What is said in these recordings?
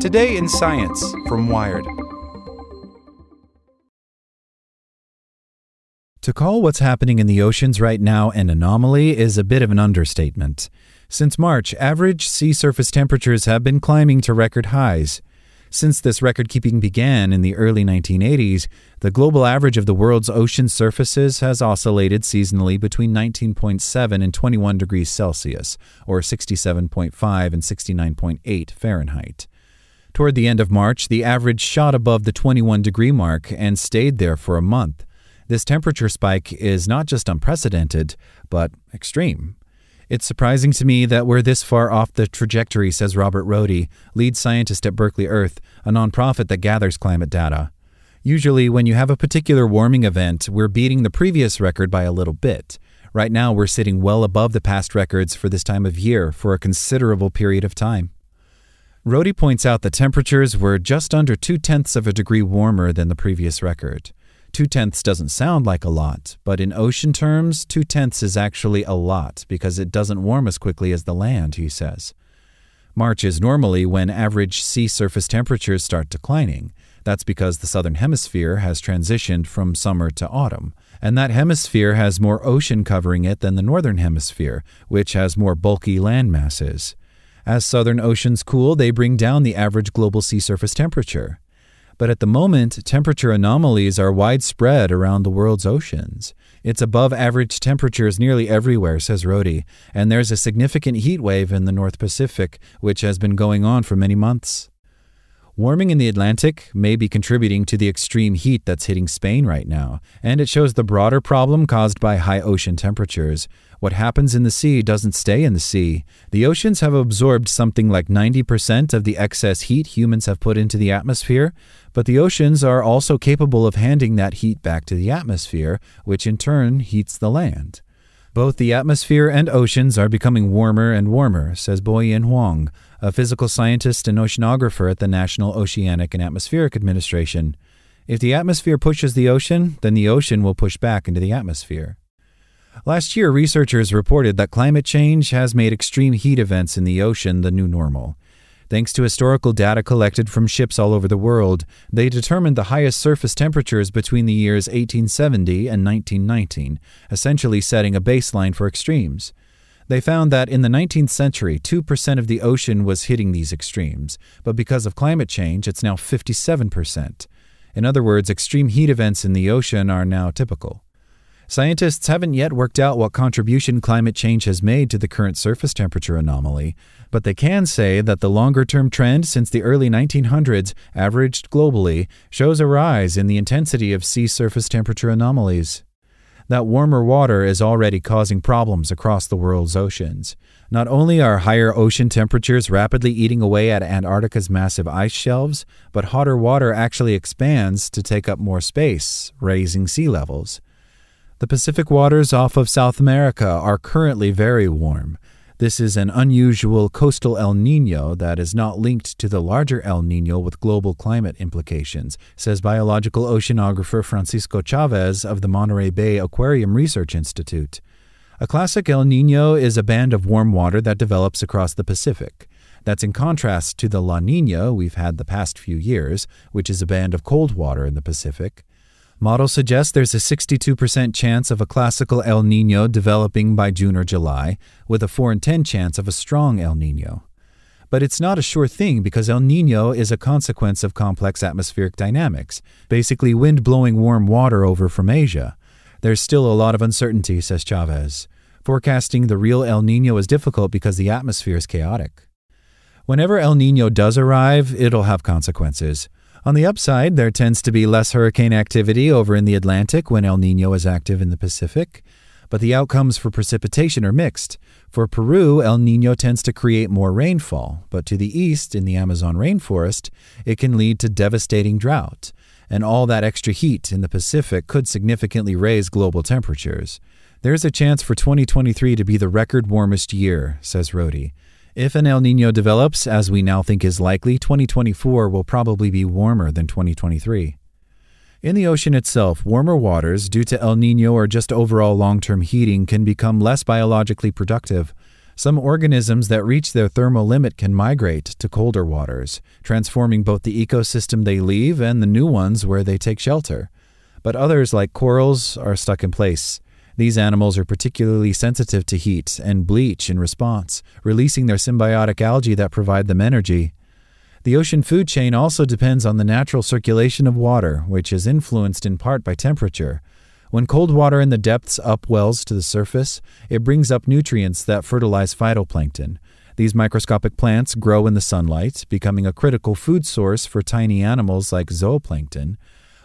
Today in Science from Wired. To call what's happening in the oceans right now an anomaly is a bit of an understatement. Since March, average sea surface temperatures have been climbing to record highs. Since this record keeping began in the early 1980s, the global average of the world's ocean surfaces has oscillated seasonally between 19.7 and 21 degrees Celsius, or 67.5 and 69.8 Fahrenheit. Toward the end of March, the average shot above the 21 degree mark and stayed there for a month. This temperature spike is not just unprecedented, but extreme. It's surprising to me that we're this far off the trajectory, says Robert Rohde, lead scientist at Berkeley Earth, a nonprofit that gathers climate data. Usually, when you have a particular warming event, we're beating the previous record by a little bit. Right now, we're sitting well above the past records for this time of year for a considerable period of time. Rohde points out that temperatures were just under two tenths of a degree warmer than the previous record. Two tenths doesn't sound like a lot, but in ocean terms, two tenths is actually a lot because it doesn't warm as quickly as the land, he says. March is normally when average sea surface temperatures start declining. That's because the southern hemisphere has transitioned from summer to autumn, and that hemisphere has more ocean covering it than the northern hemisphere, which has more bulky land masses. As southern oceans cool, they bring down the average global sea surface temperature. But at the moment, temperature anomalies are widespread around the world's oceans. It's above average temperatures nearly everywhere, says Rohde, and there's a significant heat wave in the North Pacific, which has been going on for many months. Warming in the Atlantic may be contributing to the extreme heat that's hitting Spain right now, and it shows the broader problem caused by high ocean temperatures. What happens in the sea doesn't stay in the sea. The oceans have absorbed something like 90% of the excess heat humans have put into the atmosphere, but the oceans are also capable of handing that heat back to the atmosphere, which in turn heats the land. Both the atmosphere and oceans are becoming warmer and warmer, says Boyin Huang, a physical scientist and oceanographer at the National Oceanic and Atmospheric Administration. If the atmosphere pushes the ocean, then the ocean will push back into the atmosphere. Last year, researchers reported that climate change has made extreme heat events in the ocean the new normal. Thanks to historical data collected from ships all over the world, they determined the highest surface temperatures between the years 1870 and 1919, essentially setting a baseline for extremes. They found that in the 19th century, 2% of the ocean was hitting these extremes, but because of climate change, it's now 57%. In other words, extreme heat events in the ocean are now typical. Scientists haven't yet worked out what contribution climate change has made to the current surface temperature anomaly, but they can say that the longer term trend since the early 1900s, averaged globally, shows a rise in the intensity of sea surface temperature anomalies. That warmer water is already causing problems across the world's oceans. Not only are higher ocean temperatures rapidly eating away at Antarctica's massive ice shelves, but hotter water actually expands to take up more space, raising sea levels. The Pacific waters off of South America are currently very warm. This is an unusual coastal El Nino that is not linked to the larger El Nino with global climate implications, says biological oceanographer Francisco Chavez of the Monterey Bay Aquarium Research Institute. A classic El Nino is a band of warm water that develops across the Pacific. That's in contrast to the La Nina we've had the past few years, which is a band of cold water in the Pacific. Models suggest there's a 62% chance of a classical El Nino developing by June or July, with a 4 in 10 chance of a strong El Nino. But it's not a sure thing because El Nino is a consequence of complex atmospheric dynamics, basically wind blowing warm water over from Asia. There's still a lot of uncertainty, says Chavez. Forecasting the real El Nino is difficult because the atmosphere is chaotic. Whenever El Nino does arrive, it'll have consequences. On the upside, there tends to be less hurricane activity over in the Atlantic when El Nino is active in the Pacific. But the outcomes for precipitation are mixed. For Peru, El Nino tends to create more rainfall, but to the east, in the Amazon rainforest, it can lead to devastating drought. And all that extra heat in the Pacific could significantly raise global temperatures. There's a chance for 2023 to be the record warmest year, says Rohde. If an El Nino develops, as we now think is likely, 2024 will probably be warmer than 2023. In the ocean itself, warmer waters, due to El Nino or just overall long term heating, can become less biologically productive. Some organisms that reach their thermal limit can migrate to colder waters, transforming both the ecosystem they leave and the new ones where they take shelter. But others, like corals, are stuck in place. These animals are particularly sensitive to heat and bleach in response, releasing their symbiotic algae that provide them energy. The ocean food chain also depends on the natural circulation of water, which is influenced in part by temperature. When cold water in the depths upwells to the surface, it brings up nutrients that fertilize phytoplankton. These microscopic plants grow in the sunlight, becoming a critical food source for tiny animals like zooplankton.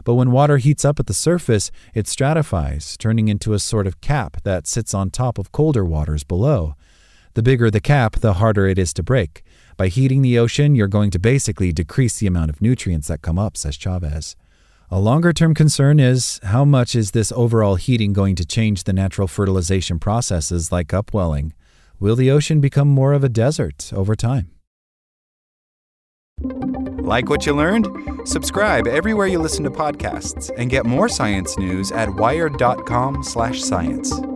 But when water heats up at the surface, it stratifies, turning into a sort of cap that sits on top of colder waters below. The bigger the cap, the harder it is to break. By heating the ocean, you're going to basically decrease the amount of nutrients that come up, says Chavez. A longer term concern is how much is this overall heating going to change the natural fertilization processes like upwelling? Will the ocean become more of a desert over time? Like what you learned? Subscribe everywhere you listen to podcasts and get more science news at wired.com/science.